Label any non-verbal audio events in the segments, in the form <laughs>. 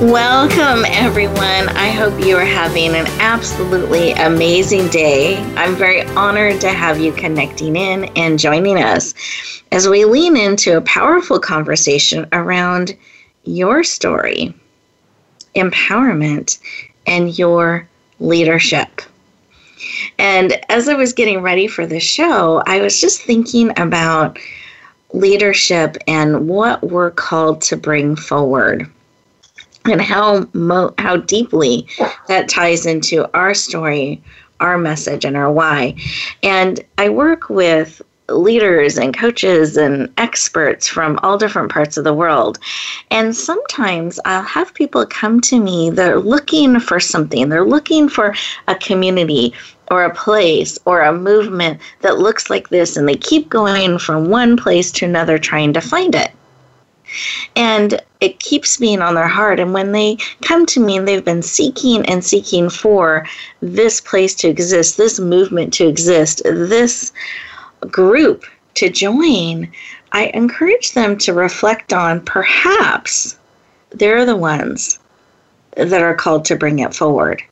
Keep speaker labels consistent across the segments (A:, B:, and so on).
A: Welcome, everyone. I hope you are having an absolutely amazing day. I'm very honored to have you connecting in and joining us as we lean into a powerful conversation around your story, empowerment, and your leadership. And as I was getting ready for the show, I was just thinking about leadership and what we're called to bring forward and how mo- how deeply that ties into our story, our message, and our why. And I work with leaders and coaches and experts from all different parts of the world. And sometimes I'll have people come to me, they're looking for something, they're looking for a community or a place or a movement that looks like this, and they keep going from one place to another trying to find it. And it keeps being on their heart. And when they come to me and they've been seeking and seeking for this place to exist, this movement to exist, this group to join, I encourage them to reflect on perhaps they're the ones that are called to bring it forward.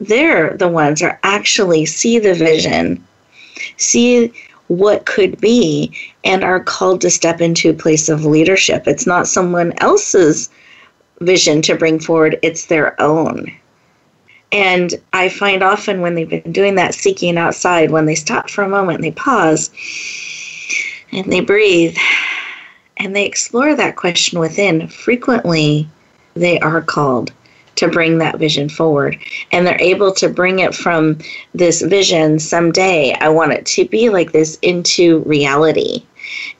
A: They're the ones that actually see the vision, see what could be and are called to step into a place of leadership. It's not someone else's vision to bring forward, it's their own. And I find often when they've been doing that seeking outside, when they stop for a moment, they pause and they breathe and they explore that question within, frequently they are called to bring that vision forward. And they're able to bring it from this vision someday, I want it to be like this, into reality.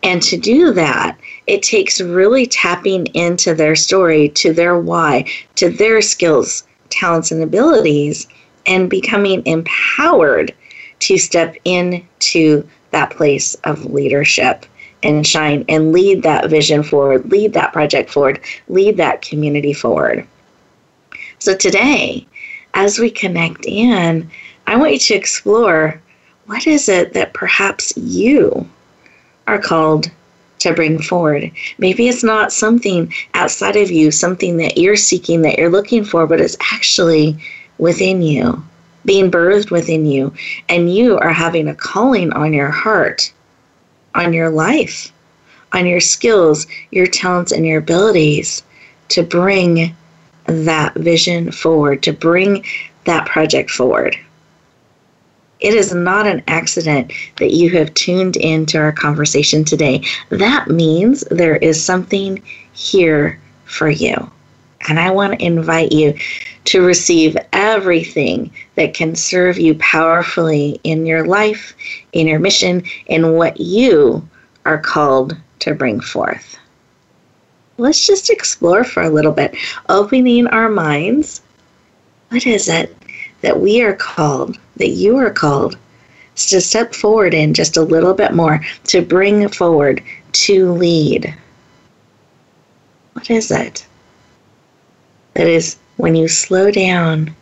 A: And to do that, it takes really tapping into their story, to their why, to their skills, talents, and abilities, and becoming empowered to step into that place of leadership and shine and lead that vision forward, lead that project forward, lead that community forward. So today, as we connect in, I want you to explore what is it that perhaps you are called to bring forward. Maybe it's not something outside of you, something that you're seeking, that you're looking for, but it's actually within you, being birthed within you, and you are having a calling on your heart, on your life, on your skills, your talents, and your abilities to bring that vision forward, to bring that project forward. It is not an accident that you have tuned into our conversation today. That means there is something here for you. And I want to invite you to receive everything that can serve you powerfully in your life, in your mission, in what you are called to bring forth let's just explore for a little bit, opening our minds. What is it that we are called, that you are called to step forward in just a little bit more, to bring forward, to lead? What is it? That is when you slow down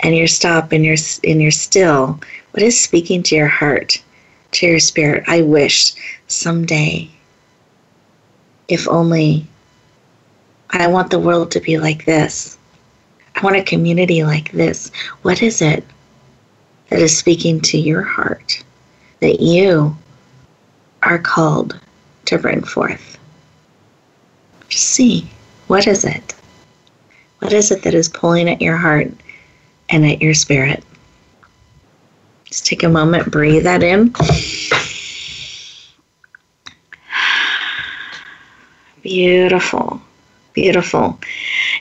A: and you stop and you're and you're still, what is speaking to your heart, to your spirit? I wish someday if only I want the world to be like this. I want a community like this. What is it that is speaking to your heart that you are called to bring forth? Just see what is it? What is it that is pulling at your heart and at your spirit? Just take a moment, breathe that in. Beautiful. Beautiful.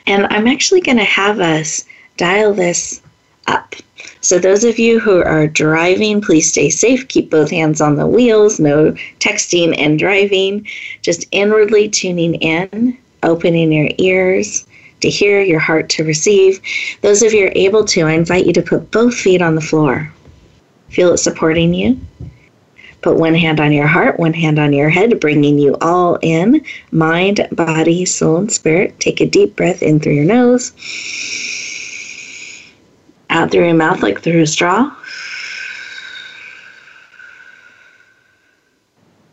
A: And I'm actually going to have us dial this up. So, those of you who are driving, please stay safe. Keep both hands on the wheels. No texting and driving. Just inwardly tuning in, opening your ears to hear, your heart to receive. Those of you are able to, I invite you to put both feet on the floor. Feel it supporting you. Put one hand on your heart, one hand on your head, bringing you all in mind, body, soul, and spirit. Take a deep breath in through your nose, out through your mouth like through a straw.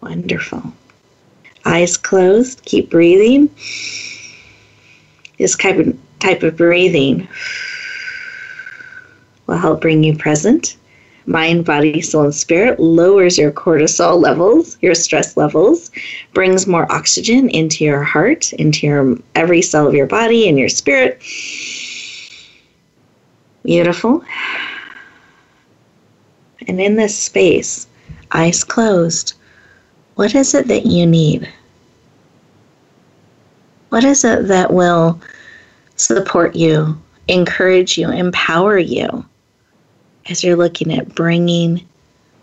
A: Wonderful. Eyes closed, keep breathing. This type of, type of breathing will help bring you present. Mind, body, soul, and spirit lowers your cortisol levels, your stress levels, brings more oxygen into your heart, into your every cell of your body and your spirit. Beautiful. And in this space, eyes closed, what is it that you need? What is it that will support you, encourage you, empower you as you're looking at bringing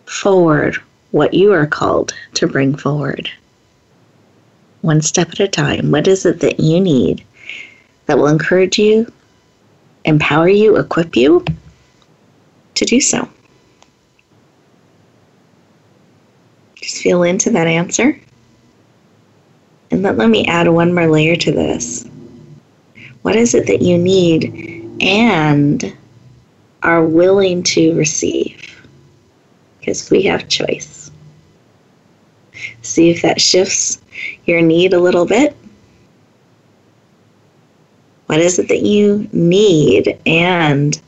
A: forward what you are called to bring forward? One step at a time. What is it that you need that will encourage you, empower you, equip you to do so? Just feel into that answer. And let, let me add one more layer to this. What is it that you need and are willing to receive? Because we have choice. See if that shifts your need a little bit. What is it that you need and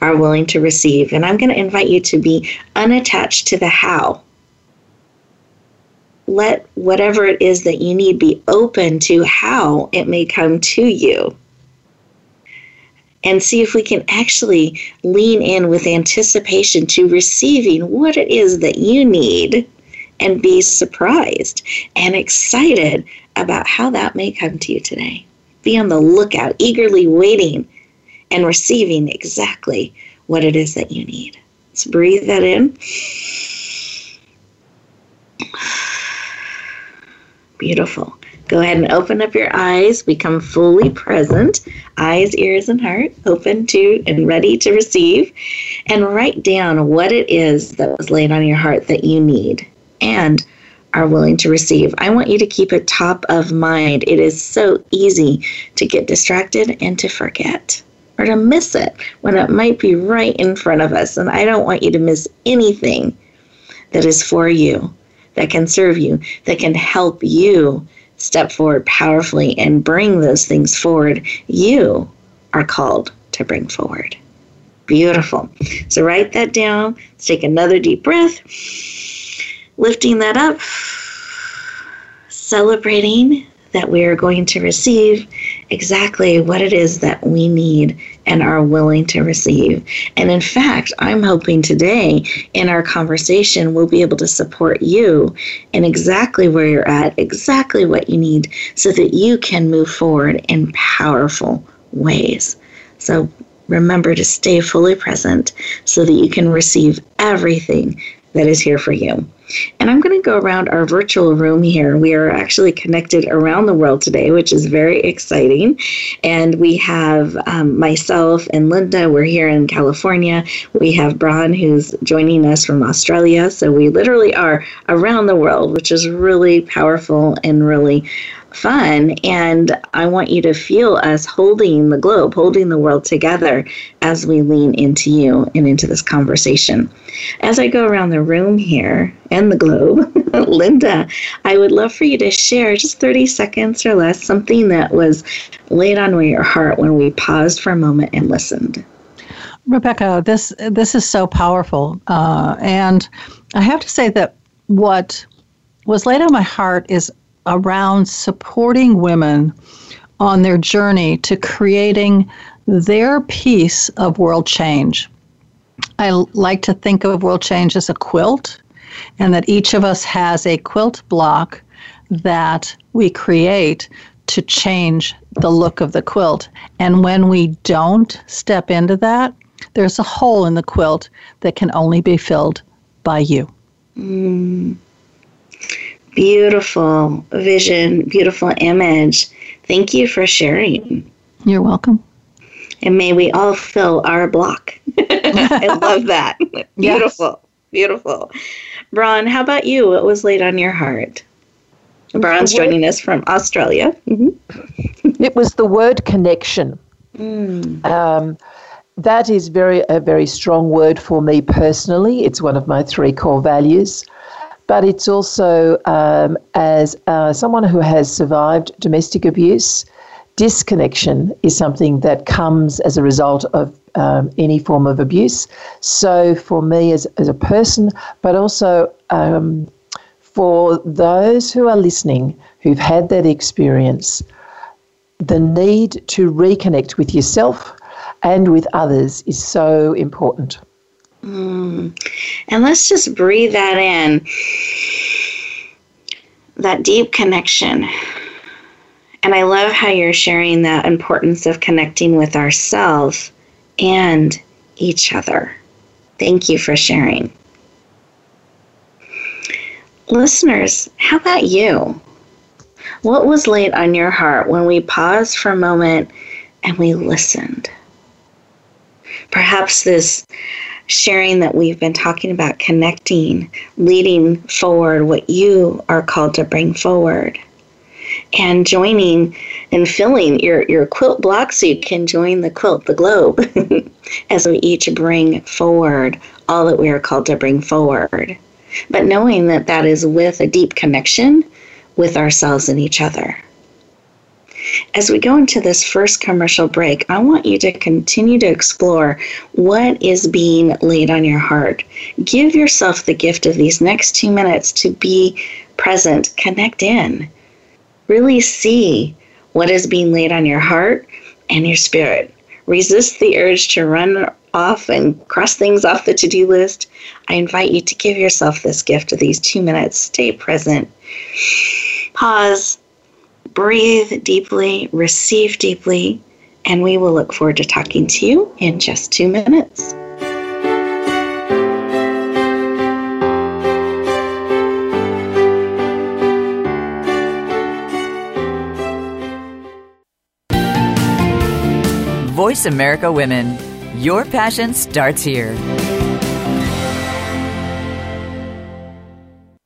A: are willing to receive? And I'm going to invite you to be unattached to the how let whatever it is that you need be open to how it may come to you. And see if we can actually lean in with anticipation to receiving what it is that you need and be surprised and excited about how that may come to you today. Be on the lookout, eagerly waiting and receiving exactly what it is that you need. Let's breathe that in. <sighs> Beautiful. Go ahead and open up your eyes, become fully present, eyes, ears, and heart open to and ready to receive, and write down what it is that was laid on your heart that you need and are willing to receive. I want you to keep it top of mind. It is so easy to get distracted and to forget or to miss it when it might be right in front of us. And I don't want you to miss anything that is for you that can serve you, that can help you step forward powerfully and bring those things forward you are called to bring forward. Beautiful. So write that down. Let's take another deep breath. Lifting that up, celebrating that we are going to receive exactly what it is that we need and are willing to receive. And in fact, I'm hoping today in our conversation, we'll be able to support you in exactly where you're at, exactly what you need, so that you can move forward in powerful ways. So remember to stay fully present so that you can receive everything that is here for you. And I'm going to go around our virtual room here. We are actually connected around the world today, which is very exciting. And we have um, myself and Linda, we're here in California. We have Bron, who's joining us from Australia. So we literally are around the world, which is really powerful and really fun. And I want you to feel us holding the globe, holding the world together as we lean into you and into this conversation. As I go around the room here and the globe, <laughs> Linda, I would love for you to share just 30 seconds or less something that was laid on your heart when we paused for a moment and listened.
B: Rebecca, this this is so powerful, uh, and I have to say that what was laid on my heart is around supporting women on their journey to creating their piece of world change. I like to think of world change as a quilt, and that each of us has a quilt block that we create to change the look of the quilt. And when we don't step into that, there's a hole in the quilt that can only be filled by you.
A: Mm beautiful vision, beautiful image. Thank you for sharing.
B: You're welcome.
A: And may we all fill our block. <laughs> I love that. beautiful. Yes. Beautiful. Bron, how about you? What was laid on your heart? Bron's joining us from Australia.
C: Mm-hmm. it was the word connection. Mm. Um, that is very a very strong word for me personally. It's one of my three core values, but it's also um, as uh, someone who has survived domestic abuse. Disconnection is something that comes as a result of um, any form of abuse. So, for me as, as a person, but also um, for those who are listening who've had that experience, the need to reconnect with yourself and with others is so important.
A: Mm. And let's just breathe that in that deep connection. And I love how you're sharing the importance of connecting with ourselves and each other. Thank you for sharing. Listeners, how about you? What was laid on your heart when we paused for a moment and we listened? Perhaps this sharing that we've been talking about, connecting, leading forward what you are called to bring forward, and joining and filling your, your quilt block so you can join the quilt, the globe, <laughs> as we each bring forward all that we are called to bring forward. But knowing that that is with a deep connection with ourselves and each other. As we go into this first commercial break, I want you to continue to explore what is being laid on your heart. Give yourself the gift of these next two minutes to be present, connect in, really see what is being laid on your heart and your spirit. Resist the urge to run off and cross things off the to do list. I invite you to give yourself this gift of these two minutes. Stay present. Pause breathe deeply, receive deeply, and we will look forward to talking to you in just two minutes.
D: Voice America Women. Your passion starts here.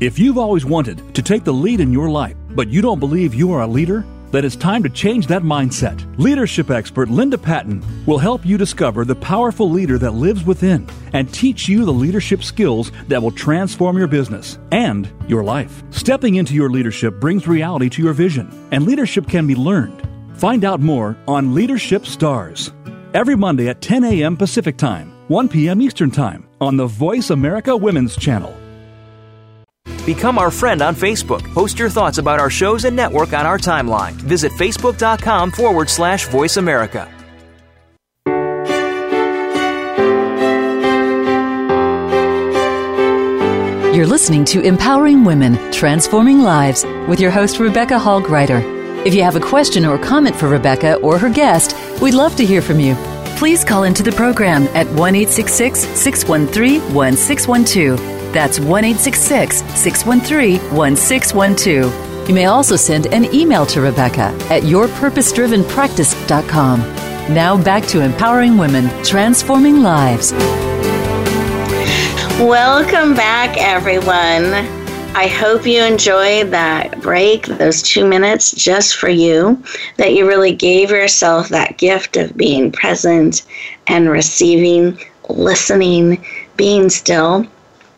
E: If you've always wanted to take the lead in your life, but you don't believe you are a leader, then it's time to change that mindset. Leadership expert Linda Patten will help you discover the powerful leader that lives within and teach you the leadership skills that will transform your business and your life. Stepping into your leadership brings reality to your vision, and leadership can be learned. Find out more on Leadership Stars every Monday at 10 a.m. Pacific Time, 1 p.m. Eastern Time on the Voice America Women's Channel.
F: Become our friend on Facebook. Post your thoughts about our shows and network on our timeline. Visit facebook.com forward slash voice America.
D: You're listening to Empowering Women, Transforming Lives with your host, Rebecca Hall Gruyter. If you have a question or comment for Rebecca or her guest, we'd love to hear from you. Please call into the program at 1 613 1612. That's 1 613 1612. You may also send an email to Rebecca at yourpurposedrivenpractice.com. Now back to empowering women, transforming lives.
A: Welcome back, everyone. I hope you enjoyed that break, those two minutes just for you, that you really gave yourself that gift of being present and receiving, listening, being still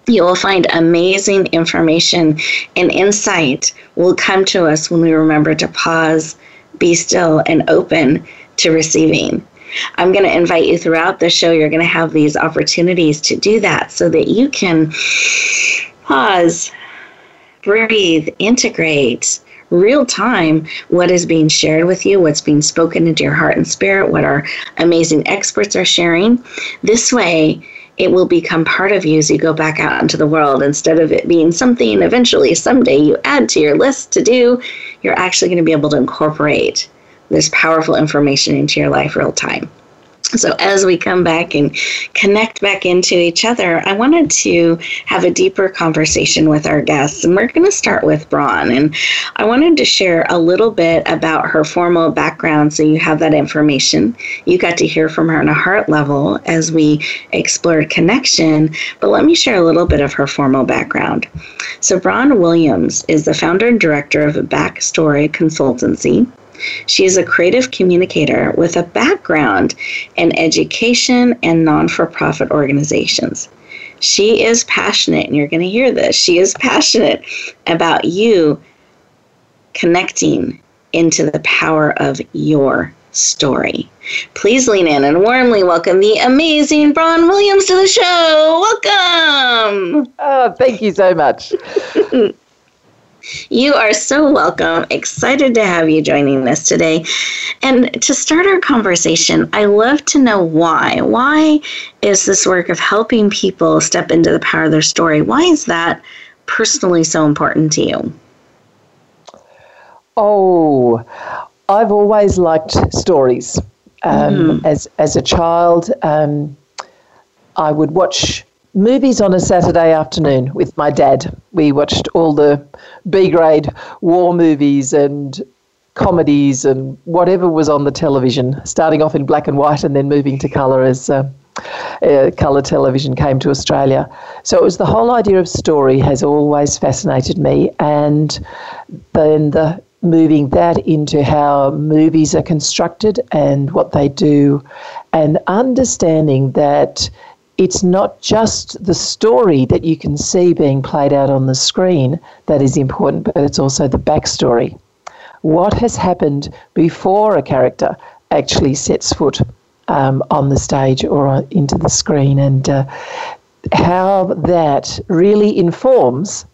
A: you will find amazing information and insight will come to us when we remember to pause, be still, and open to receiving. I'm going to invite you throughout the show. You're going to have these opportunities to do that so that you can pause, breathe, integrate, real time what is being shared with you, what's being spoken into your heart and spirit, what our amazing experts are sharing. This way, it will become part of you as you go back out into the world. Instead of it being something eventually, someday you add to your list to do, you're actually going to be able to incorporate this powerful information into your life real time. So, as we come back and connect back into each other, I wanted to have a deeper conversation with our guests. And we're going to start with Bron. And I wanted to share a little bit about her formal background so you have that information. You got to hear from her on a heart level as we explored connection. But let me share a little bit of her formal background. So, Bron Williams is the founder and director of a Backstory Consultancy. She is a creative communicator with a background in education and non for profit organizations. She is passionate, and you're going to hear this. She is passionate about you connecting into the power of your story. Please lean in and warmly welcome the amazing Bron Williams to the show. Welcome.
C: Oh, thank you so much. <laughs>
A: You are so welcome. Excited to have you joining us today. And to start our conversation, I love to know why. Why is this work of helping people step into the power of their story? Why is that personally so important to you?
C: Oh, I've always liked stories. Um, mm. As as a child, um, I would watch movies on a Saturday afternoon with my dad. We watched all the B grade war movies and comedies and whatever was on the television, starting off in black and white and then moving to colour as uh, uh, colour television came to Australia. So it was the whole idea of story has always fascinated me, and then the moving that into how movies are constructed and what they do, and understanding that it's not just the story that you can see being played out on the screen that is important, but it's also the backstory. What has happened before a character actually sets foot um, on the stage or into the screen, and uh, how that really informs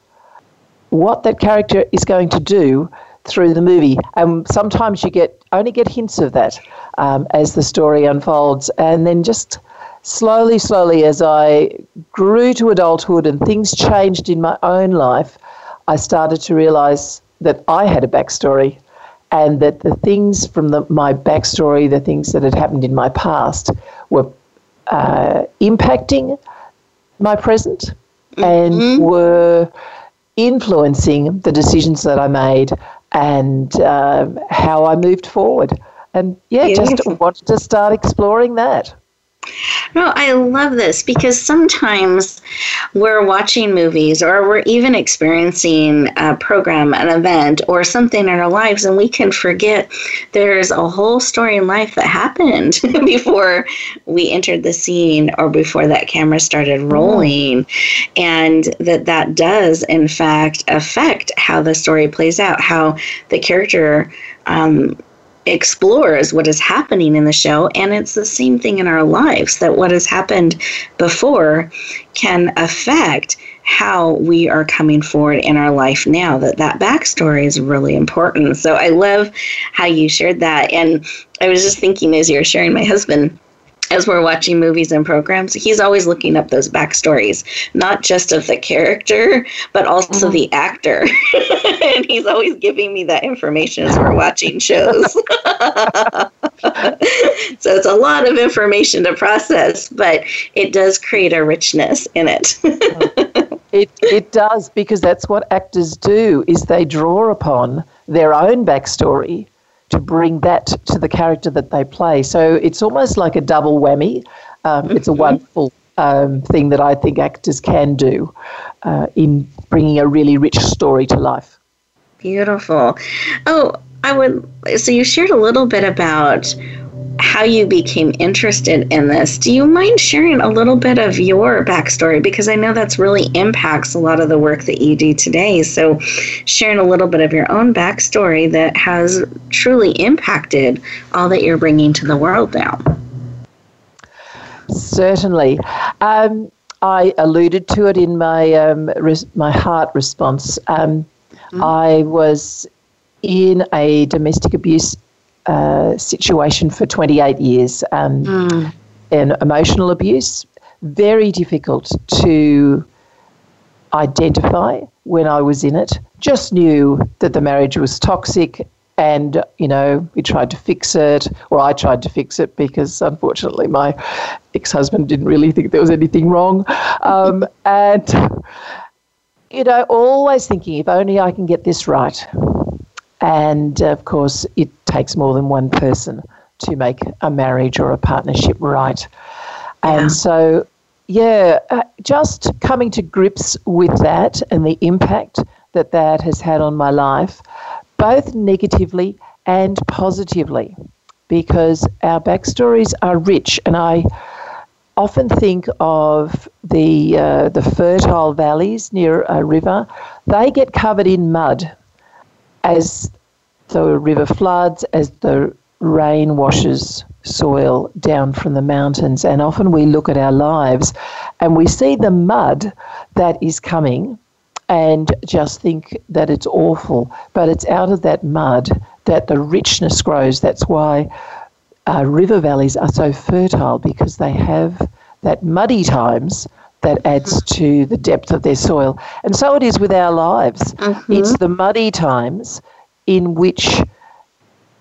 C: what that character is going to do through the movie. And sometimes you get only get hints of that um, as the story unfolds, and then just slowly, slowly, as I grew to adulthood and things changed in my own life, I started to realize that I had a backstory and that the things from the, my backstory, the things that had happened in my past, were uh, impacting my present and mm-hmm. were influencing the decisions that I made and uh, how I moved forward. And yeah, Beautiful. just wanted to start exploring that.
A: No, I love this because sometimes we're watching movies or we're even experiencing a program, an event, or something in our lives, and we can forget there's a whole story in life that happened <laughs> before we entered the scene or before that camera started mm-hmm. rolling. Mm. And that that does, in fact, affect how the story plays out, how the character um, explores what is happening in the show and it's the same thing in our lives that what has happened before can affect how we are coming forward in our life now that that backstory is really important. So i love how you shared that and i was just thinking as you were sharing my husband as we're watching movies and programs, he's always looking up those backstories, not just of the character, but also mm-hmm. the actor. <laughs> and he's always giving me that information as we're watching shows. <laughs> so it's a lot of information to process, but it does create a richness in it. <laughs>
C: it it does because that's what actors do is they draw upon their own backstory to bring that to the character that they play. So it's almost like a double whammy. Um. It's a mm-hmm. wonderful um, thing that I think actors can do uh, in bringing a really rich story to life.
A: Beautiful. Oh, I would. So you shared a little bit about how you became interested in this. Do you mind sharing a little bit of your backstory? Because I know that's really impacts a lot of the work that you do today. So, sharing a little bit of your own backstory that has truly impacted all that you're bringing to the world now.
C: Certainly. Um, I alluded to it in my um, res- my heart response. Um, mm-hmm. I was in a domestic abuse uh, situation for 28 years um, mm. and emotional abuse. Very difficult to identify when I was in it. Just knew that the marriage was toxic and you know we tried to fix it or i tried to fix it because unfortunately my ex-husband didn't really think there was anything wrong um, <laughs> and you know always thinking if only i can get this right and of course, it takes more than one person to make a marriage or a partnership right. And yeah. so, yeah, uh, just coming to grips with that and the impact that that has had on my life, both negatively and positively, because our backstories are rich. And I often think of the, uh, the fertile valleys near a river, they get covered in mud as the river floods, as the rain washes soil down from the mountains. And often we look at our lives and we see the mud that is coming and just think that it's awful. But it's out of that mud that the richness grows. That's why uh, river valleys are so fertile because they have that muddy times that adds to the depth of their soil. And so it is with our lives. Mm-hmm. It's the muddy times in which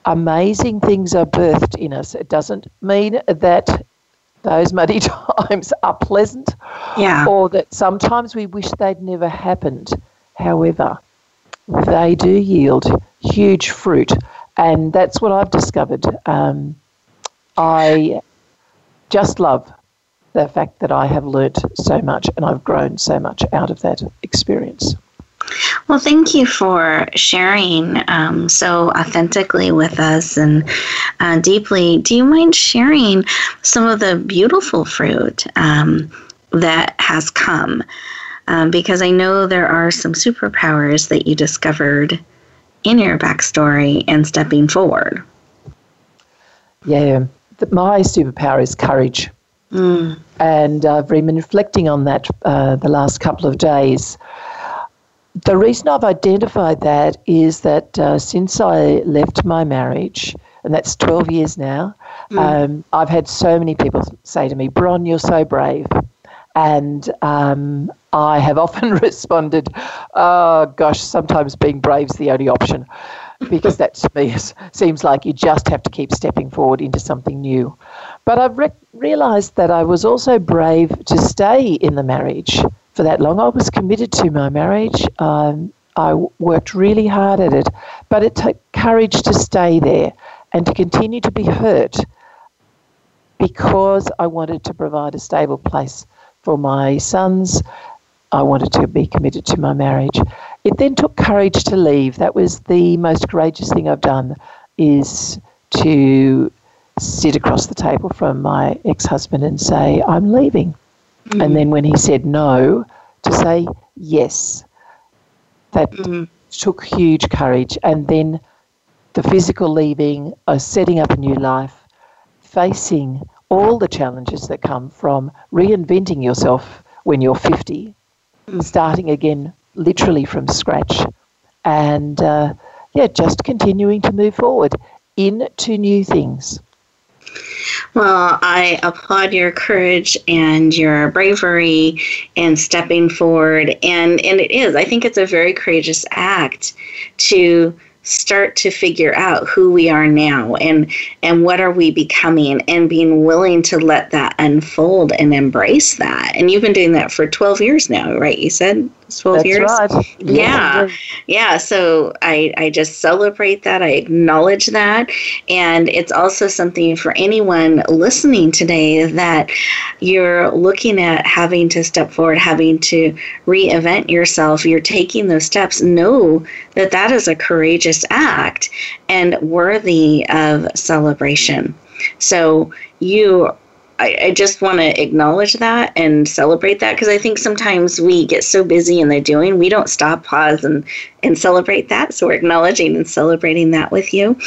C: amazing things are birthed in us. It doesn't mean that those muddy <laughs> times are pleasant yeah. or that sometimes we wish they'd never happened. However, they do yield huge fruit, and that's what I've discovered. Um, I just love the fact that I have learnt so much and I've grown so much out of that experience.
A: Well, thank you for sharing um, so authentically with us and uh, deeply. Do you mind sharing some of the beautiful fruit um, that has come? Um, because I know there are some superpowers that you discovered in your backstory and stepping forward.
C: Yeah, my superpower is courage. Mm. And I've been reflecting on that uh, the last couple of days the reason I've identified that is that uh, since I left my marriage, and that's 12 years now, mm. um, I've had so many people say to me, Bron, you're so brave. And um, I have <laughs> often responded, oh gosh, sometimes being brave is the only option. Because that to me is, seems like you just have to keep stepping forward into something new. But I've re- realized that I was also brave to stay in the marriage for that long. I was committed to my marriage. Um, I worked really hard at it, but it took courage to stay there and to continue to be hurt because I wanted to provide a stable place for my sons. I wanted to be committed to my marriage. It then took courage to leave. That was the most courageous thing I've done is to sit across the table from my ex-husband and say, I'm leaving. Mm-hmm. And then when he said no, to say yes. That mm-hmm. took huge courage. And then the physical leaving, uh, setting up a new life, facing all the challenges that come from reinventing yourself when you're 50, mm. starting again literally from scratch. And uh, yeah, just continuing to move forward into new things.
A: Well, I applaud your courage and your bravery and stepping forward. And, and it is, I think it's a very courageous act to start to figure out who we are now and and what are we becoming and being willing to let that unfold and embrace that and you've been doing that for 12 years now right you said 12
C: That's
A: years?
C: right.
A: yeah. Yeah so i i just celebrate that i acknowledge that and it's also something for anyone listening today that you're looking at having to step forward having to reinvent yourself. You're taking those steps. Know that that is a courageous act and worthy of celebration. So you I, I just want to acknowledge that and celebrate that because I think sometimes we get so busy in the doing, we don't stop, pause, and, and celebrate that. So we're acknowledging and celebrating that with you.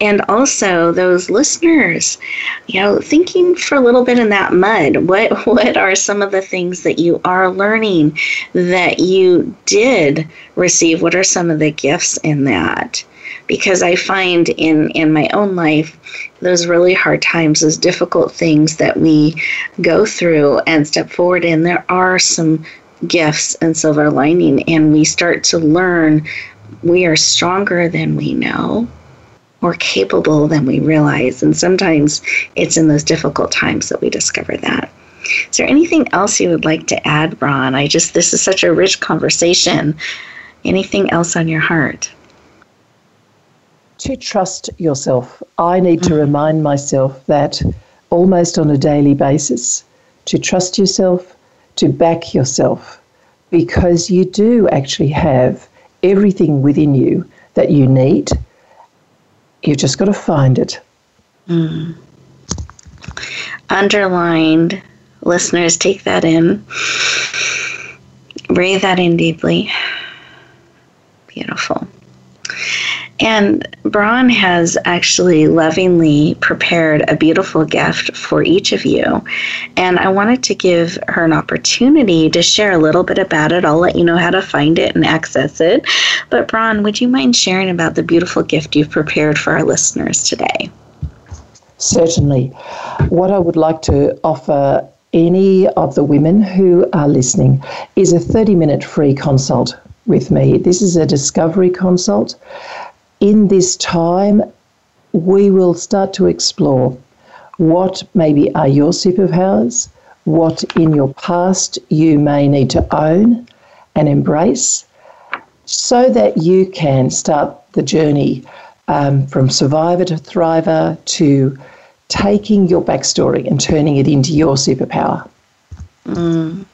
A: And also those listeners, you know, thinking for a little bit in that mud. What <laughs> what are some of the things that you are learning that you did receive? What are some of the gifts in that? because I find in in my own life those really hard times, those difficult things that we go through and step forward in, there are some gifts and silver lining, and we start to learn we are stronger than we know, more capable than we realize, and sometimes it's in those difficult times that we discover that. Is there anything else you would like to add, Bron? I just this is such a rich conversation. Anything else on your heart?
C: To trust yourself. I need to remind myself that almost on a daily basis to trust yourself, to back yourself, because you do actually have everything within you that you need. You've just got to find it.
A: Mm. Underlined. Listeners, take that in. Breathe that in deeply. Beautiful. And Bron has actually lovingly prepared a beautiful gift for each of you. And I wanted to give her an opportunity to share a little bit about it. I'll let you know how to find it and access it. But, Bron, would you mind sharing about the beautiful gift you've prepared for our listeners today?
C: Certainly. What I would like to offer any of the women who are listening is a 30 minute free consult with me. This is a discovery consult in this time, we will start to explore what maybe are your superpowers, what in your past you may need to own and embrace, so that you can start the journey um, from survivor to thriver to taking your backstory and turning it into your superpower.
A: Mm.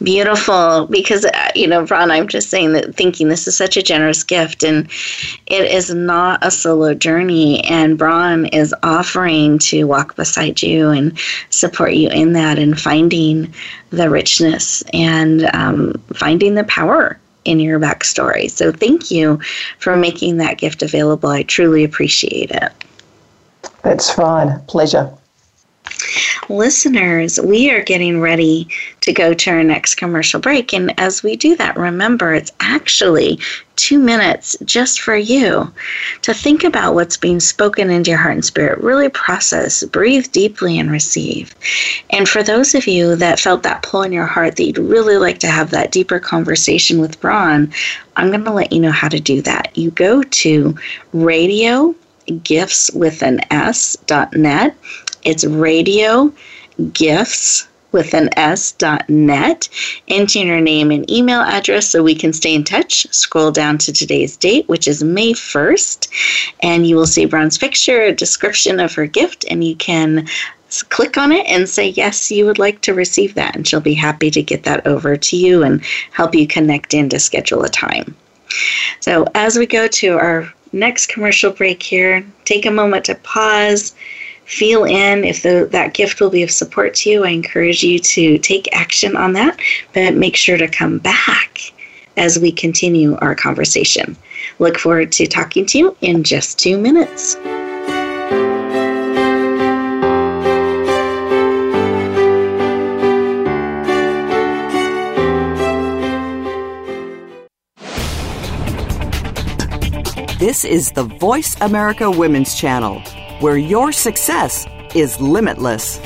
A: Beautiful, because uh, you know, Bron, I'm just saying that thinking this is such a generous gift, and it is not a solo journey. And Bron is offering to walk beside you and support you in that, and finding the richness and um, finding the power in your backstory. So, thank you for making that gift available. I truly appreciate it.
C: That's fine. Pleasure.
A: Listeners, we are getting ready to go to our next commercial break. And as we do that, remember it's actually two minutes just for you to think about what's being spoken into your heart and spirit. Really process, breathe deeply, and receive. And for those of you that felt that pull in your heart that you'd really like to have that deeper conversation with Bron, I'm going to let you know how to do that. You go to radio gifts with an s dot net it's radio gifts with an S dot net. Enter your name and email address so we can stay in touch. Scroll down to today's date, which is May 1st, and you will see Bron's picture, a description of her gift, and you can click on it and say yes you would like to receive that and she'll be happy to get that over to you and help you connect in to schedule a time so as we go to our next commercial break here take a moment to pause feel in if the, that gift will be of support to you. I encourage you to take action on that, but make sure to come back as we continue our conversation. Look forward to talking to you in just two minutes.
G: This is the Voice America Women's Channel where your success is limitless.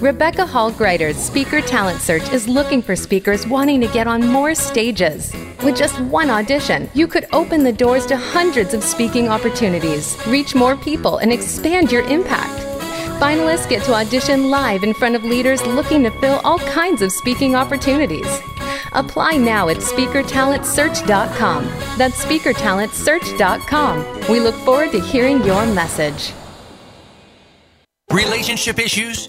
H: Rebecca Hall Gruyter's Speaker Talent Search is looking for speakers wanting to get on more stages. With just one audition, you could open the doors to hundreds of speaking opportunities, reach more people, and expand your impact. Finalists get to audition live in front of leaders looking to fill all kinds of speaking opportunities. Apply now at speakertalentsearch.com. That's speakertalentsearch.com. We look forward to hearing your message.
I: Relationship issues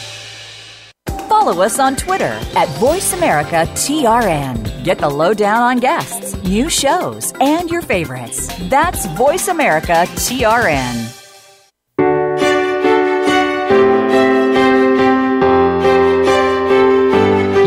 J: Follow us on Twitter at VoiceAmericaTRN. Get the lowdown on guests, new shows, and your favorites. That's VoiceAmericaTRN.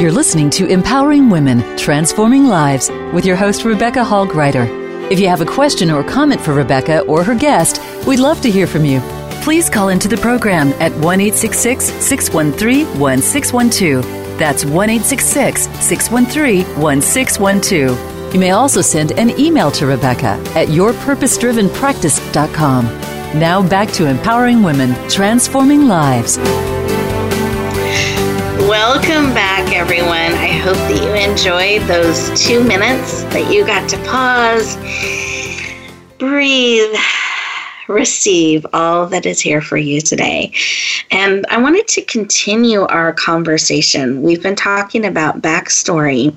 D: You're listening to Empowering Women, Transforming Lives with your host, Rebecca Hall Gruyter. If you have a question or comment for Rebecca or her guest, we'd love to hear from you. Please call into the program at 1 613 1612. That's 1 613 1612. You may also send an email to Rebecca at yourpurposedrivenpractice.com. Now back to empowering women, transforming lives.
A: Welcome back, everyone. I hope that you enjoyed those two minutes that you got to pause, breathe, receive all that is here for you today. And I wanted to continue our conversation. We've been talking about backstory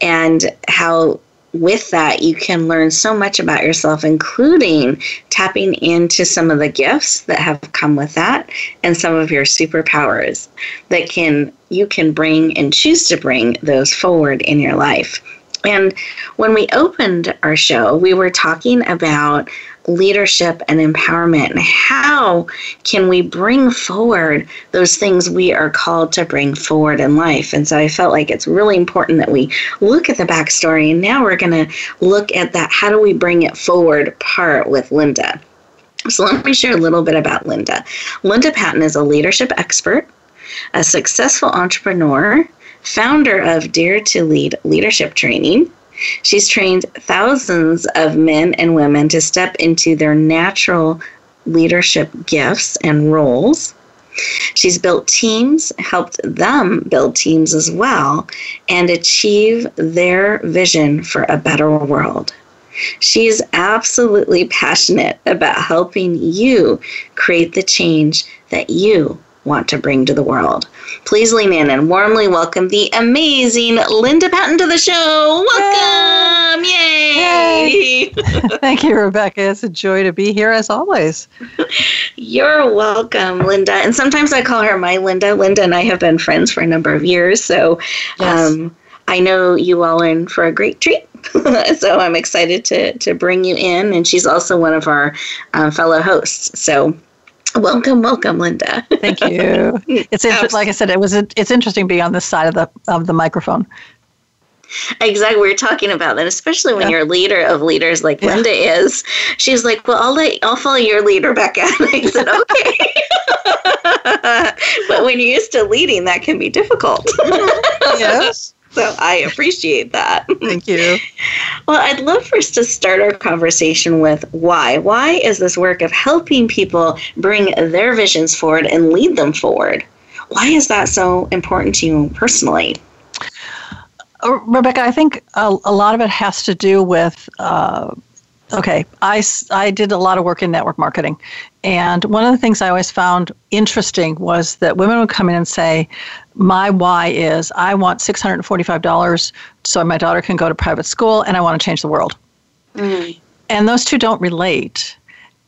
A: and how with that, you can learn so much about yourself, including tapping into some of the gifts that have come with that and some of your superpowers that can you can bring and choose to bring those forward in your life. And when we opened our show, we were talking about leadership and empowerment. And how can we bring forward those things we are called to bring forward in life? And so i felt like it's really important that we look at the backstory. And now we're going to look at that how do we bring it forward part with linda? So let me share a little bit about linda. Linda Patten is a leadership expert a successful entrepreneur founder of dare to lead leadership training She's trained thousands of men and women to step into their natural leadership gifts and roles. She's built teams, helped them build teams as well, and achieve their vision for a better world. She's absolutely passionate about helping you create the change that you want to bring to the world. Please lean in and warmly welcome the amazing Linda Patten to the show. Welcome! Yay! Yay. <laughs>
B: Thank you, Rebecca. It's a joy to be here as always.
A: You're welcome, Linda. And sometimes I call her my Linda. Linda and I have been friends for a number of years, so yes. um, I know you all are in for a great treat. <laughs> so I'm excited to to bring you in, and she's also one of our um, fellow hosts. So <laughs> Welcome, welcome, Linda.
B: Thank you. <laughs> It's inter- like I said, it was it's interesting being on this side of the of the microphone.
A: Exactly, we are talking about that, especially when yeah. you're a leader of leaders like yeah. Linda is. She's like, "Well, I'll let I'll follow your leader, Becca." <laughs> And I said, "Okay," but when you're used to leading, that can be difficult.
B: yes.
A: So I appreciate that.
B: Thank you. <laughs>
A: Well, I'd love for us to start our conversation with why. Why is this work of helping people bring their visions forward and lead them forward? Why is that so important to you personally?
B: Uh, Rebecca, I think a, a, lot of it has to do with uh, okay, I, I did a lot of work in network marketing. And one of the things I always found interesting was that women would come in and say, My why is I want $645 so my daughter can go to private school and I want to change the world. Mm. And those two don't relate.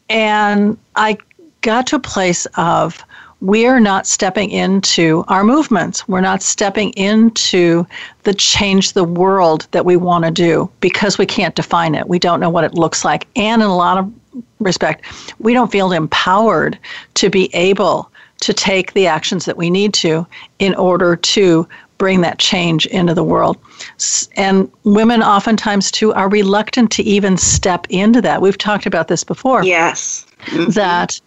B: And I got to a place of, we're not stepping into our movements. We're not stepping into the change the world that we want to do because we can't define it. We don't know what it looks like. And in a lot of respect, we don't feel empowered to be able to take the actions that we need to in order to bring that change into the world. And women oftentimes too are reluctant to even step into that. We've talked about this before.
A: Yes.
B: Mm-hmm. That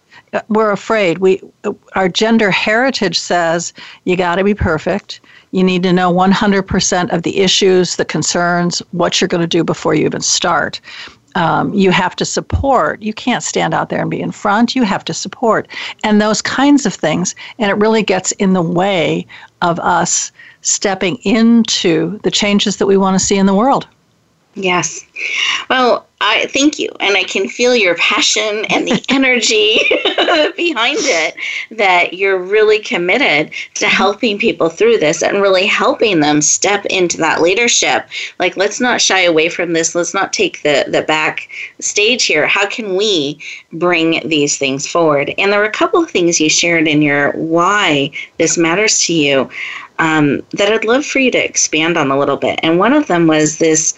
B: we're afraid. We our gender heritage says you got to be perfect. You need to know 100% of the issues, the concerns, what you're going to do before you even start. Um, you have to support. You can't stand out there and be in front. You have to support. And those kinds of things. And it really gets in the way of us stepping into the changes that we want to see in the world.
A: Yes. Well, I thank you. And I can feel your passion and the <laughs> energy <laughs> behind it that you're really committed to mm-hmm. helping people through this and really helping them step into that leadership. Like, let's not shy away from this. Let's not take the, the back stage here. How can we bring these things forward? And there were a couple of things you shared in your why this matters to you um, that I'd love for you to expand on a little bit. And one of them was this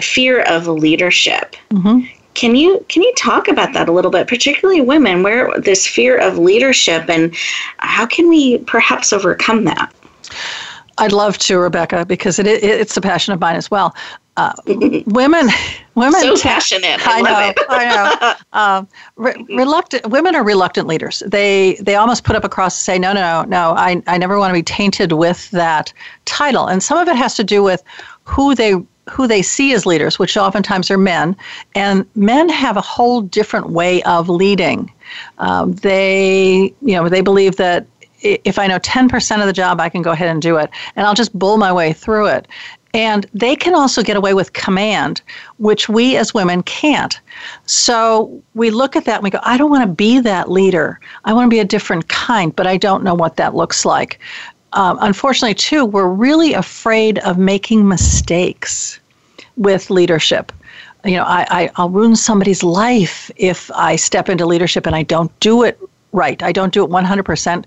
A: fear of leadership. Mm-hmm. Can you can you talk about that a little bit, particularly women, where this fear of leadership and how can we perhaps overcome that?
B: I'd love to, Rebecca, because it, it, it's a passion of mine as well. Uh, women, women,
A: so passionate. I,
B: I know, I know. <laughs> Um, re- reluctant women are reluctant leaders. They they almost put up a cross and say, no, no, no, no. I I never want to be tainted with that title. And some of it has to do with who they who they see as leaders, which oftentimes are men, and men have a whole different way of leading. Um, they you know they believe that if I know 10% of the job, I can go ahead and do it. And I'll just bull my way through it. And they can also get away with command, which we as women can't. So we look at that and we go, I don't want to be that leader. I want to be a different kind, but I don't know what that looks like. Um, unfortunately, too, we're really afraid of making mistakes with leadership. You know, I, I, I'll ruin somebody's life if I step into leadership and I don't do it right. I don't do it 100%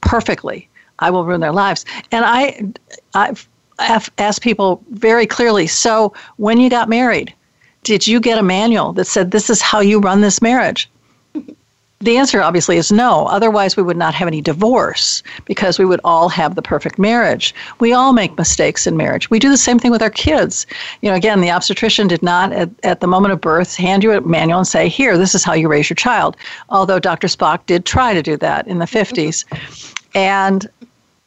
B: perfectly. I will ruin their lives. And I, I've asked people very clearly so when you got married, did you get a manual that said this is how you run this marriage? <laughs> The answer obviously is no. Otherwise, we would not have any divorce because we would all have the perfect marriage. We all make mistakes in marriage. We do the same thing with our kids. You know, again, the obstetrician did not, at, at the moment of birth, hand you a manual and say, here, this is how you raise your child. Although Dr. Spock did try to do that in the 50s. And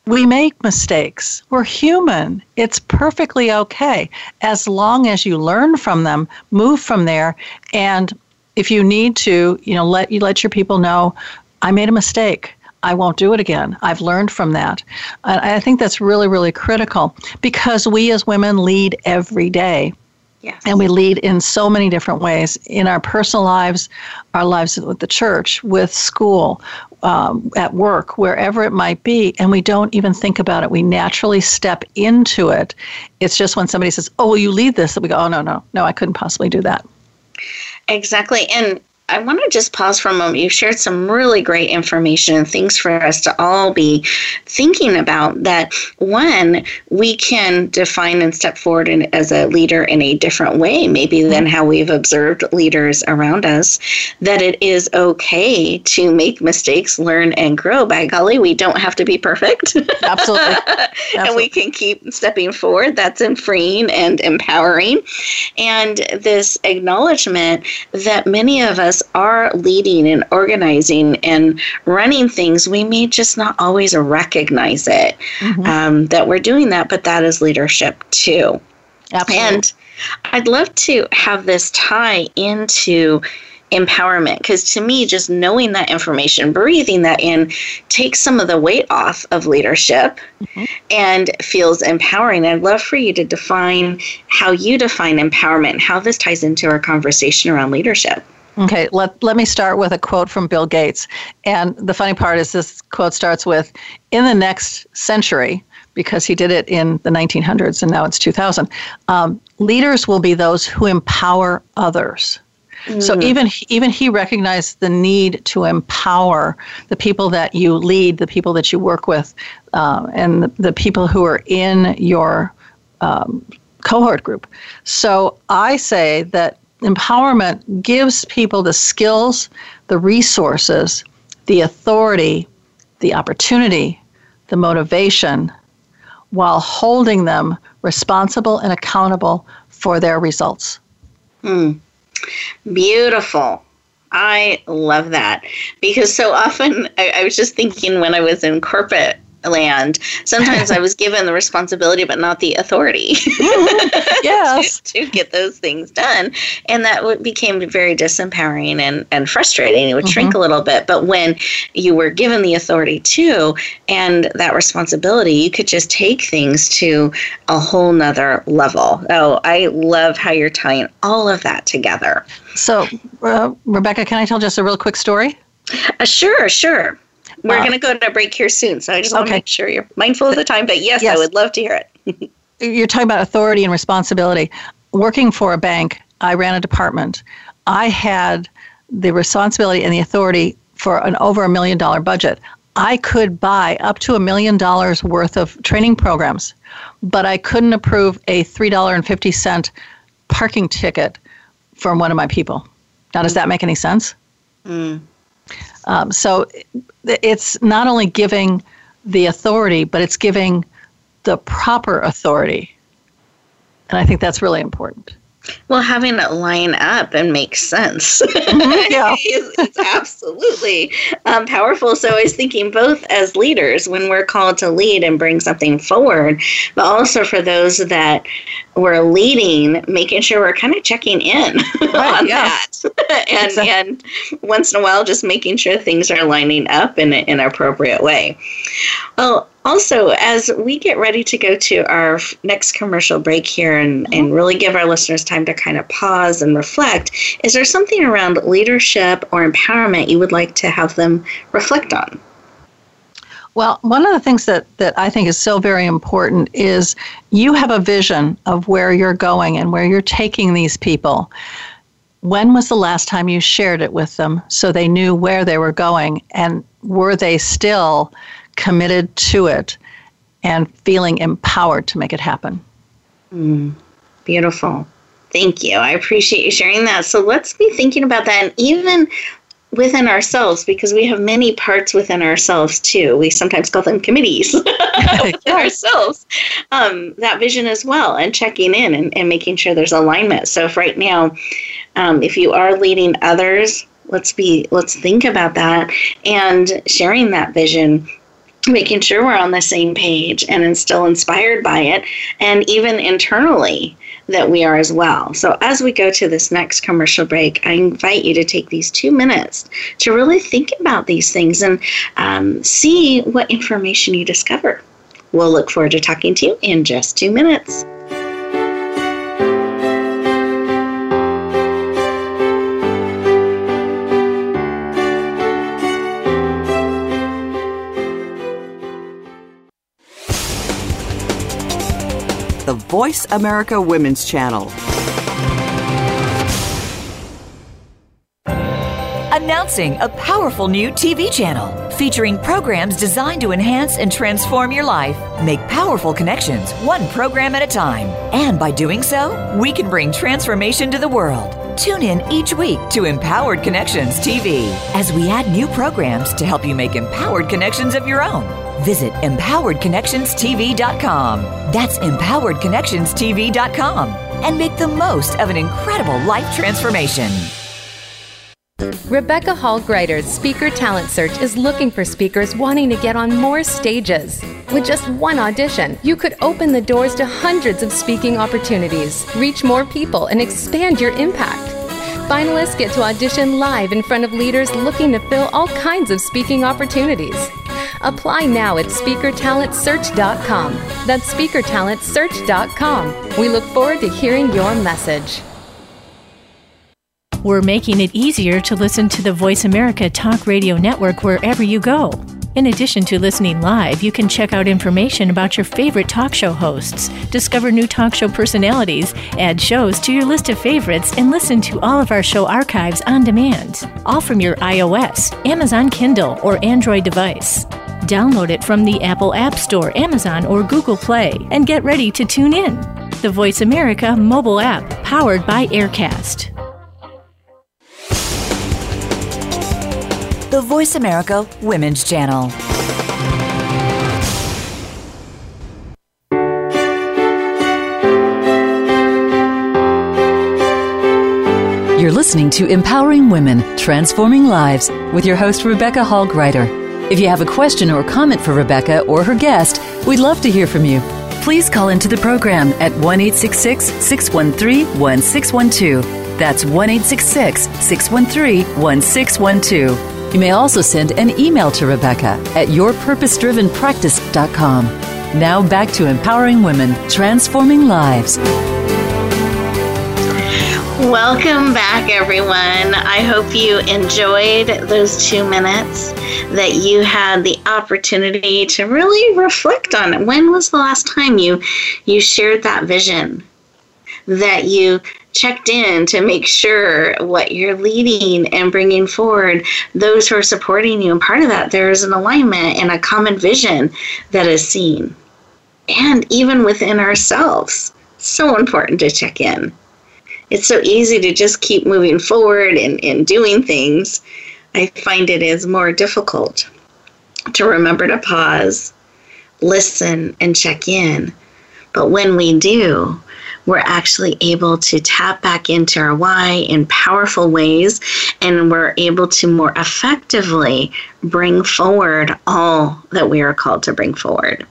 B: we make mistakes. We're human. It's perfectly okay as long as you learn from them, move from there, and if you need to, you know, let you let your people know, I made a mistake. I won't do it again. I've learned from that. And I think that's really, really critical because we as women lead every day.
A: Yes.
B: And we lead in so many different ways in our personal lives, our lives with the church, with school, um, at work, wherever it might be, and we don't even think about it. We naturally step into it. It's just when somebody says, "Oh, will you lead this?" that we go, "Oh no, no, no, I couldn't possibly do that."
A: Exactly, and I want to just pause for a moment. You shared some really great information and things for us to all be thinking about. That one, we can define and step forward in, as a leader in a different way, maybe than how we've observed leaders around us. That it is okay to make mistakes, learn, and grow. By golly, we don't have to be perfect.
B: Absolutely. <laughs>
A: Absolutely. and we can keep stepping forward. That's freeing and empowering. And this acknowledgement that many of us are leading and organizing and running things, we may just not always recognize it mm-hmm. um, that we're doing that, but that is leadership too.
B: Absolutely.
A: And I'd love to have this tie into empowerment because to me just knowing that information breathing that in takes some of the weight off of leadership mm-hmm. and feels empowering i'd love for you to define how you define empowerment how this ties into our conversation around leadership
B: Okay, let, let me start with a quote from Bill Gates. And the funny part is this quote starts with In the next century, because he did it in the 1900s and now it's 2000, um, leaders will be those who empower others. Mm. So even even he recognized the need to empower the people that you lead, the people that you work with, uh, and the, the, people who are in your um, cohort group. So I say that empowerment gives people the skills, the resources, the authority, the opportunity, the motivation, while holding them responsible and accountable for their results.
A: Hmm. Beautiful. I love that because so often I, I, was just thinking when I was in corporate land, sometimes I was given the responsibility but not the authority <laughs> <laughs>
B: yes.
A: to, to, get those things done. And that would became very disempowering and, and frustrating. It would mm-hmm. shrink a little bit. But when you were given the authority too and that responsibility, you could just take things to a whole nother level. Oh, I love how you're tying all of that together.
B: So, uh, Rebecca, can I tell just a real quick story?
A: Uh, sure, sure. We're uh, going to go to a break here soon, so I just want to make sure you're mindful of the time. But yes, yes. I would love to hear it. <laughs>
B: you're talking about authority and responsibility. Working for a bank, I ran a department. I had the responsibility and the authority for an over a million dollar budget. I could buy up to a million dollars worth of training programs, but I couldn't approve a $3.50 parking ticket from one of my people. Now, does that make any sense? Mm. Um, so it's not only giving the authority, but it's giving the proper authority. And I think that's really important.
A: Well, having it line up and make sense mm-hmm, <laughs> yeah. is, is absolutely um, powerful. So I was thinking both as leaders when we're called to lead and bring something forward, but also for those that we're leading, making sure we're kind of checking in <laughs> right, on yeah. that, <laughs> and exactly. and once in a while just making sure things are lining up in, in an appropriate way. Well, also, as we get ready to go to our next commercial break here and, mm-hmm. and really give our listeners time to kind of pause and reflect, is there something around leadership or empowerment you would like to have them reflect on?
B: Well, one of the things that, that I think is so very important is you have a vision of where you're going and where you're taking these people. When was the last time you shared it with them so they knew where they were going? And were they still committed to it and feeling empowered to make it happen?
A: Mm, beautiful. Thank you. I appreciate you sharing that. So let's be thinking about that. And even within ourselves because we have many parts within ourselves too. We sometimes call them committees <laughs> within <laughs> ourselves. Um, that vision as well, and checking in and, and, making sure there's alignment. So if right now, um, if you are leading others, let's be let's think about that and sharing that vision making sure we're on the same page and still inspired by it and even internally that we are as well. So, as we go to this next commercial break, I invite you to take these two minutes to really think about these things and um, see what information you discover. We'll look forward to talking to you in just two minutes.
G: Voice America Women's Channel.
J: Announcing a powerful new TV channel featuring programs designed to enhance and transform your life. Make powerful connections, one program at a time. And by doing so, we can bring transformation to the world. Tune in each week to Empowered Connections TV as we add new programs to help you make empowered connections of your own. Visit empoweredconnectionstv.com. That's empoweredconnectionstv.com and make the most of an incredible life transformation.
H: Rebecca Hall Gruyter's Speaker Talent Search is looking for speakers wanting to get on more stages. With just one audition, you could open the doors to hundreds of speaking opportunities, reach more people, and expand your impact. finalists get to audition live in front of leaders looking to fill all kinds of speaking opportunities. Apply now at speakertalentsearch.com. That's speakertalentsearch.com. We look forward to hearing your message.
K: We're making it easier to listen to the Voice America Talk Radio Network wherever you go. In addition to listening live, you can check out information about your favorite talk show hosts, discover new talk show personalities, add shows to your list of favorites, and listen to all of our show archives on demand, all from your iOS, Amazon Kindle, or Android device. Download it from the Apple App Store, Amazon, or Google Play, and get ready to tune in. The Voice America mobile app, powered by Aircast.
J: The Voice America Women's Channel.
D: You're listening to Empowering Women, Transforming Lives with your host, Rebecca Hall Gruyter. If you have a question or comment for Rebecca or her guest, we'd love to hear from you. Please call into the program at 1 613 1612. That's 1 613 1612. You may also send an email to Rebecca at yourpurposedrivenpractice.com. Now back to empowering women, transforming lives.
A: Welcome back, everyone. I hope you enjoyed those two minutes, that you had the opportunity to really reflect on it. When was the last time you, you shared that vision? That you checked in to make sure what you're leading and bringing forward, those who are supporting you. And part of that, there is an alignment and a common vision that is seen. And even within ourselves, so important to check in. It's so easy to just keep moving forward and, and doing things. I find it is more difficult to remember to pause, listen, and check in. But when we do, we're actually able to tap back into our why in powerful ways and we're able to more effectively bring forward all that we are called to bring forward.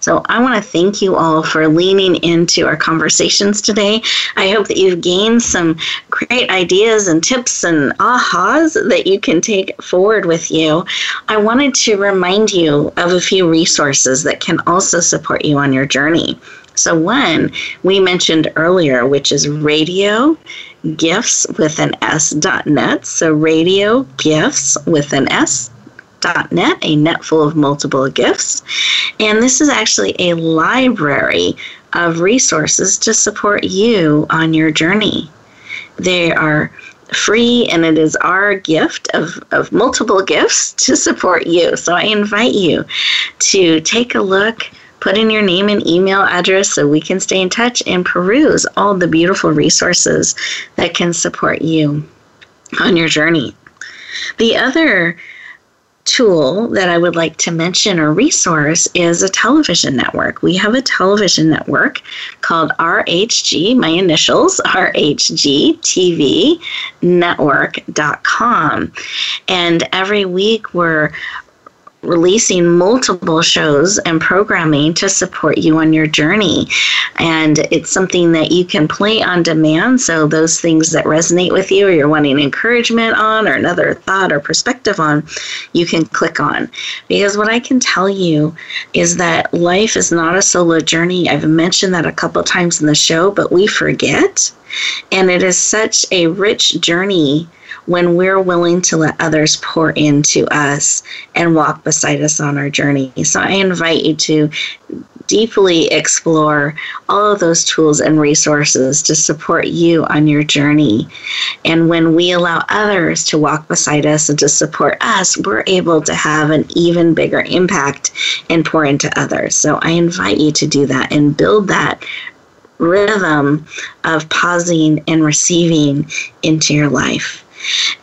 A: So I want to thank you all for leaning into our conversations today. I hope that you've gained some great ideas and tips and ahas that you can take forward with you. I wanted to remind you of a few resources that can also support you on your journey. So, one we mentioned earlier, which is radio gifts with an S dot net. So, radio gifts with an S net, a net full of multiple gifts. And this is actually a library of resources to support you on your journey. They are free and it is our gift of, of multiple gifts <laughs> to support you. So I invite you to take a look Put in your name and email address so we can stay in touch and peruse all the beautiful resources that can support you on your journey. The other tool that I would like to mention or resource is a television network. We have a television network called RHG, my initials, <laughs> RHG TV network.com. And every week we're releasing multiple shows and programming to support you on your journey. And it's something that you can play on demand. So, those things that resonate with you or you're wanting encouragement on or another thought or perspective on, you can click on. Because what I can tell you is that life is not a solo journey. I've mentioned that a couple times in the show, but we forget. And it is such a rich journey when we're willing to let others pour into us and walk beside us on our journey. So I invite you to deeply explore all of those tools and resources to support you on your journey. And when we allow others to walk beside us and to support us, we're able to have an even bigger impact and pour into others. So I invite you to do that and build that rhythm of pausing and receiving into your life.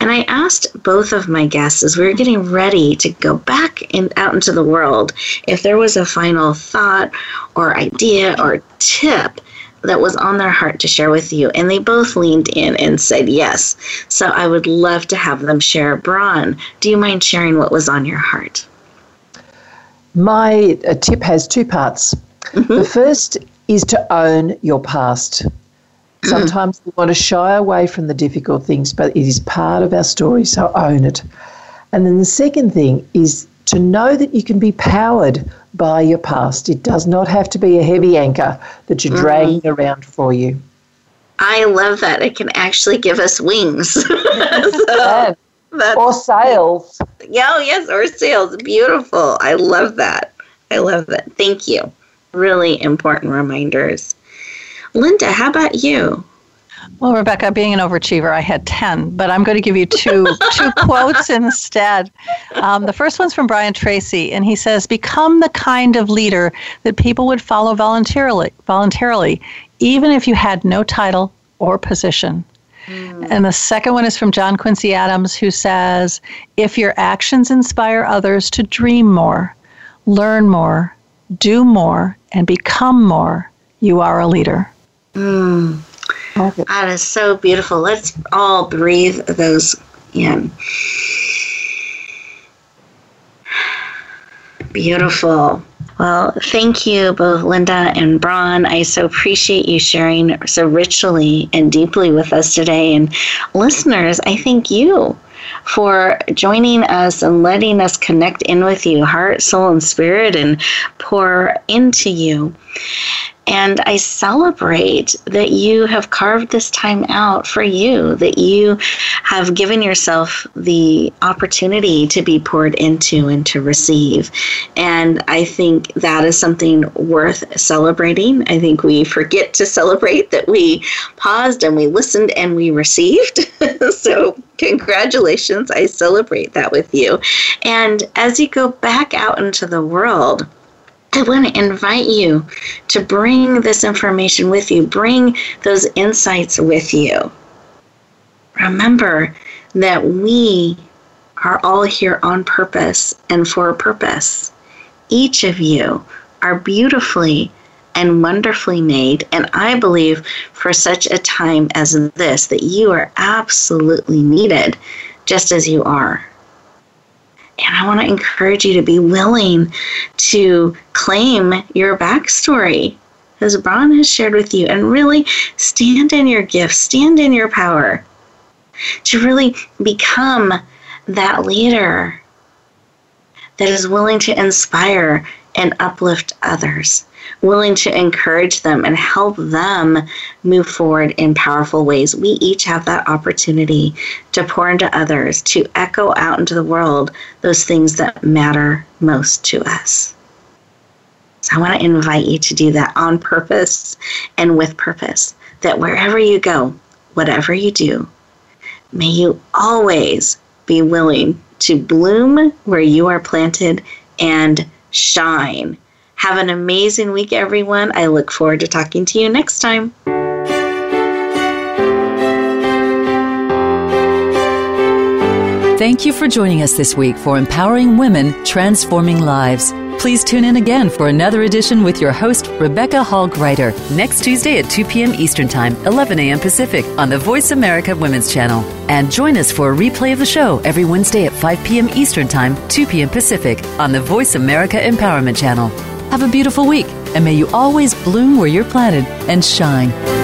A: And I asked both of my guests as we were getting ready to go back in, out into the world if there was a final thought or idea or tip that was on their heart to share with you. And they both leaned in and said yes. So I would love to have them share. Bron, do you mind sharing what was on your heart?
C: My tip has two parts. Mm-hmm. The first is to own your past <clears throat> Sometimes we want to shy away from the difficult things, but it is part of our story, so own it. And then the second thing is to know that you can be powered by your past. It does not have to be a heavy anchor that you're dragging mm. around for you.
A: I love that. It can actually give us wings. <laughs>
C: so, or sails.
A: Yeah, oh, yes, or sails. Beautiful. I love that. I love that. Thank you. Really important reminders. Linda, how about you?
B: Well, Rebecca, being an overachiever, I had 10, but I'm going to give you two, <laughs> two quotes instead. Um, the first one's from Brian Tracy, and he says, Become the kind of leader that people would follow voluntarily, voluntarily even if you had no title or position. Mm. And the second one is from John Quincy Adams, who says, If your actions inspire others to dream more, learn more, do more, and become more, you are a leader.
A: Mm. That is so beautiful. Let's all breathe those in. Beautiful. Well, thank you both, Linda and Bron. I so appreciate you sharing so richly and deeply with us today. And listeners, I thank you for joining us and letting us connect in with you, heart, soul, and spirit, and pour into you. And I celebrate that you have carved this time out for you, that you have given yourself the opportunity to be poured into and to receive. And I think that is something worth celebrating. I think we forget to celebrate that we paused and we listened and we received. <laughs> so, congratulations. I celebrate that with you. And as you go back out into the world, I want to invite you to bring this information with you, bring those insights with you. Remember that we are all here on purpose and for a purpose. Each of you are beautifully and wonderfully made, and I believe for such a time as this that you are absolutely needed just as you are. And I want to encourage you to be willing to claim your backstory, as Bron has shared with you, and really stand in your gift, stand in your power, to really become that leader that is willing to inspire and uplift others willing to encourage them and help them move forward in powerful ways. We each have that opportunity to pour into others, to echo out into the world those things that matter most to us. So I want to invite you to do that on purpose and with purpose. That wherever you go, whatever you do, may you always be willing to bloom where you are planted and shine have an amazing week, everyone. I look forward to talking to you next time.
D: Thank you for joining us this week for Empowering Women, Transforming Lives. Please tune in again for another edition with your host, Rebecca Hall Gruyter, next Tuesday at 2 p.m. Eastern Time, 11 a.m. Pacific on the Voice America Women's Channel. And join us for a replay of the show every Wednesday at 5 p.m. Eastern Time, 2 p.m. Pacific on the Voice America Empowerment Channel. Have a beautiful week, and may you always bloom where you're planted and shine.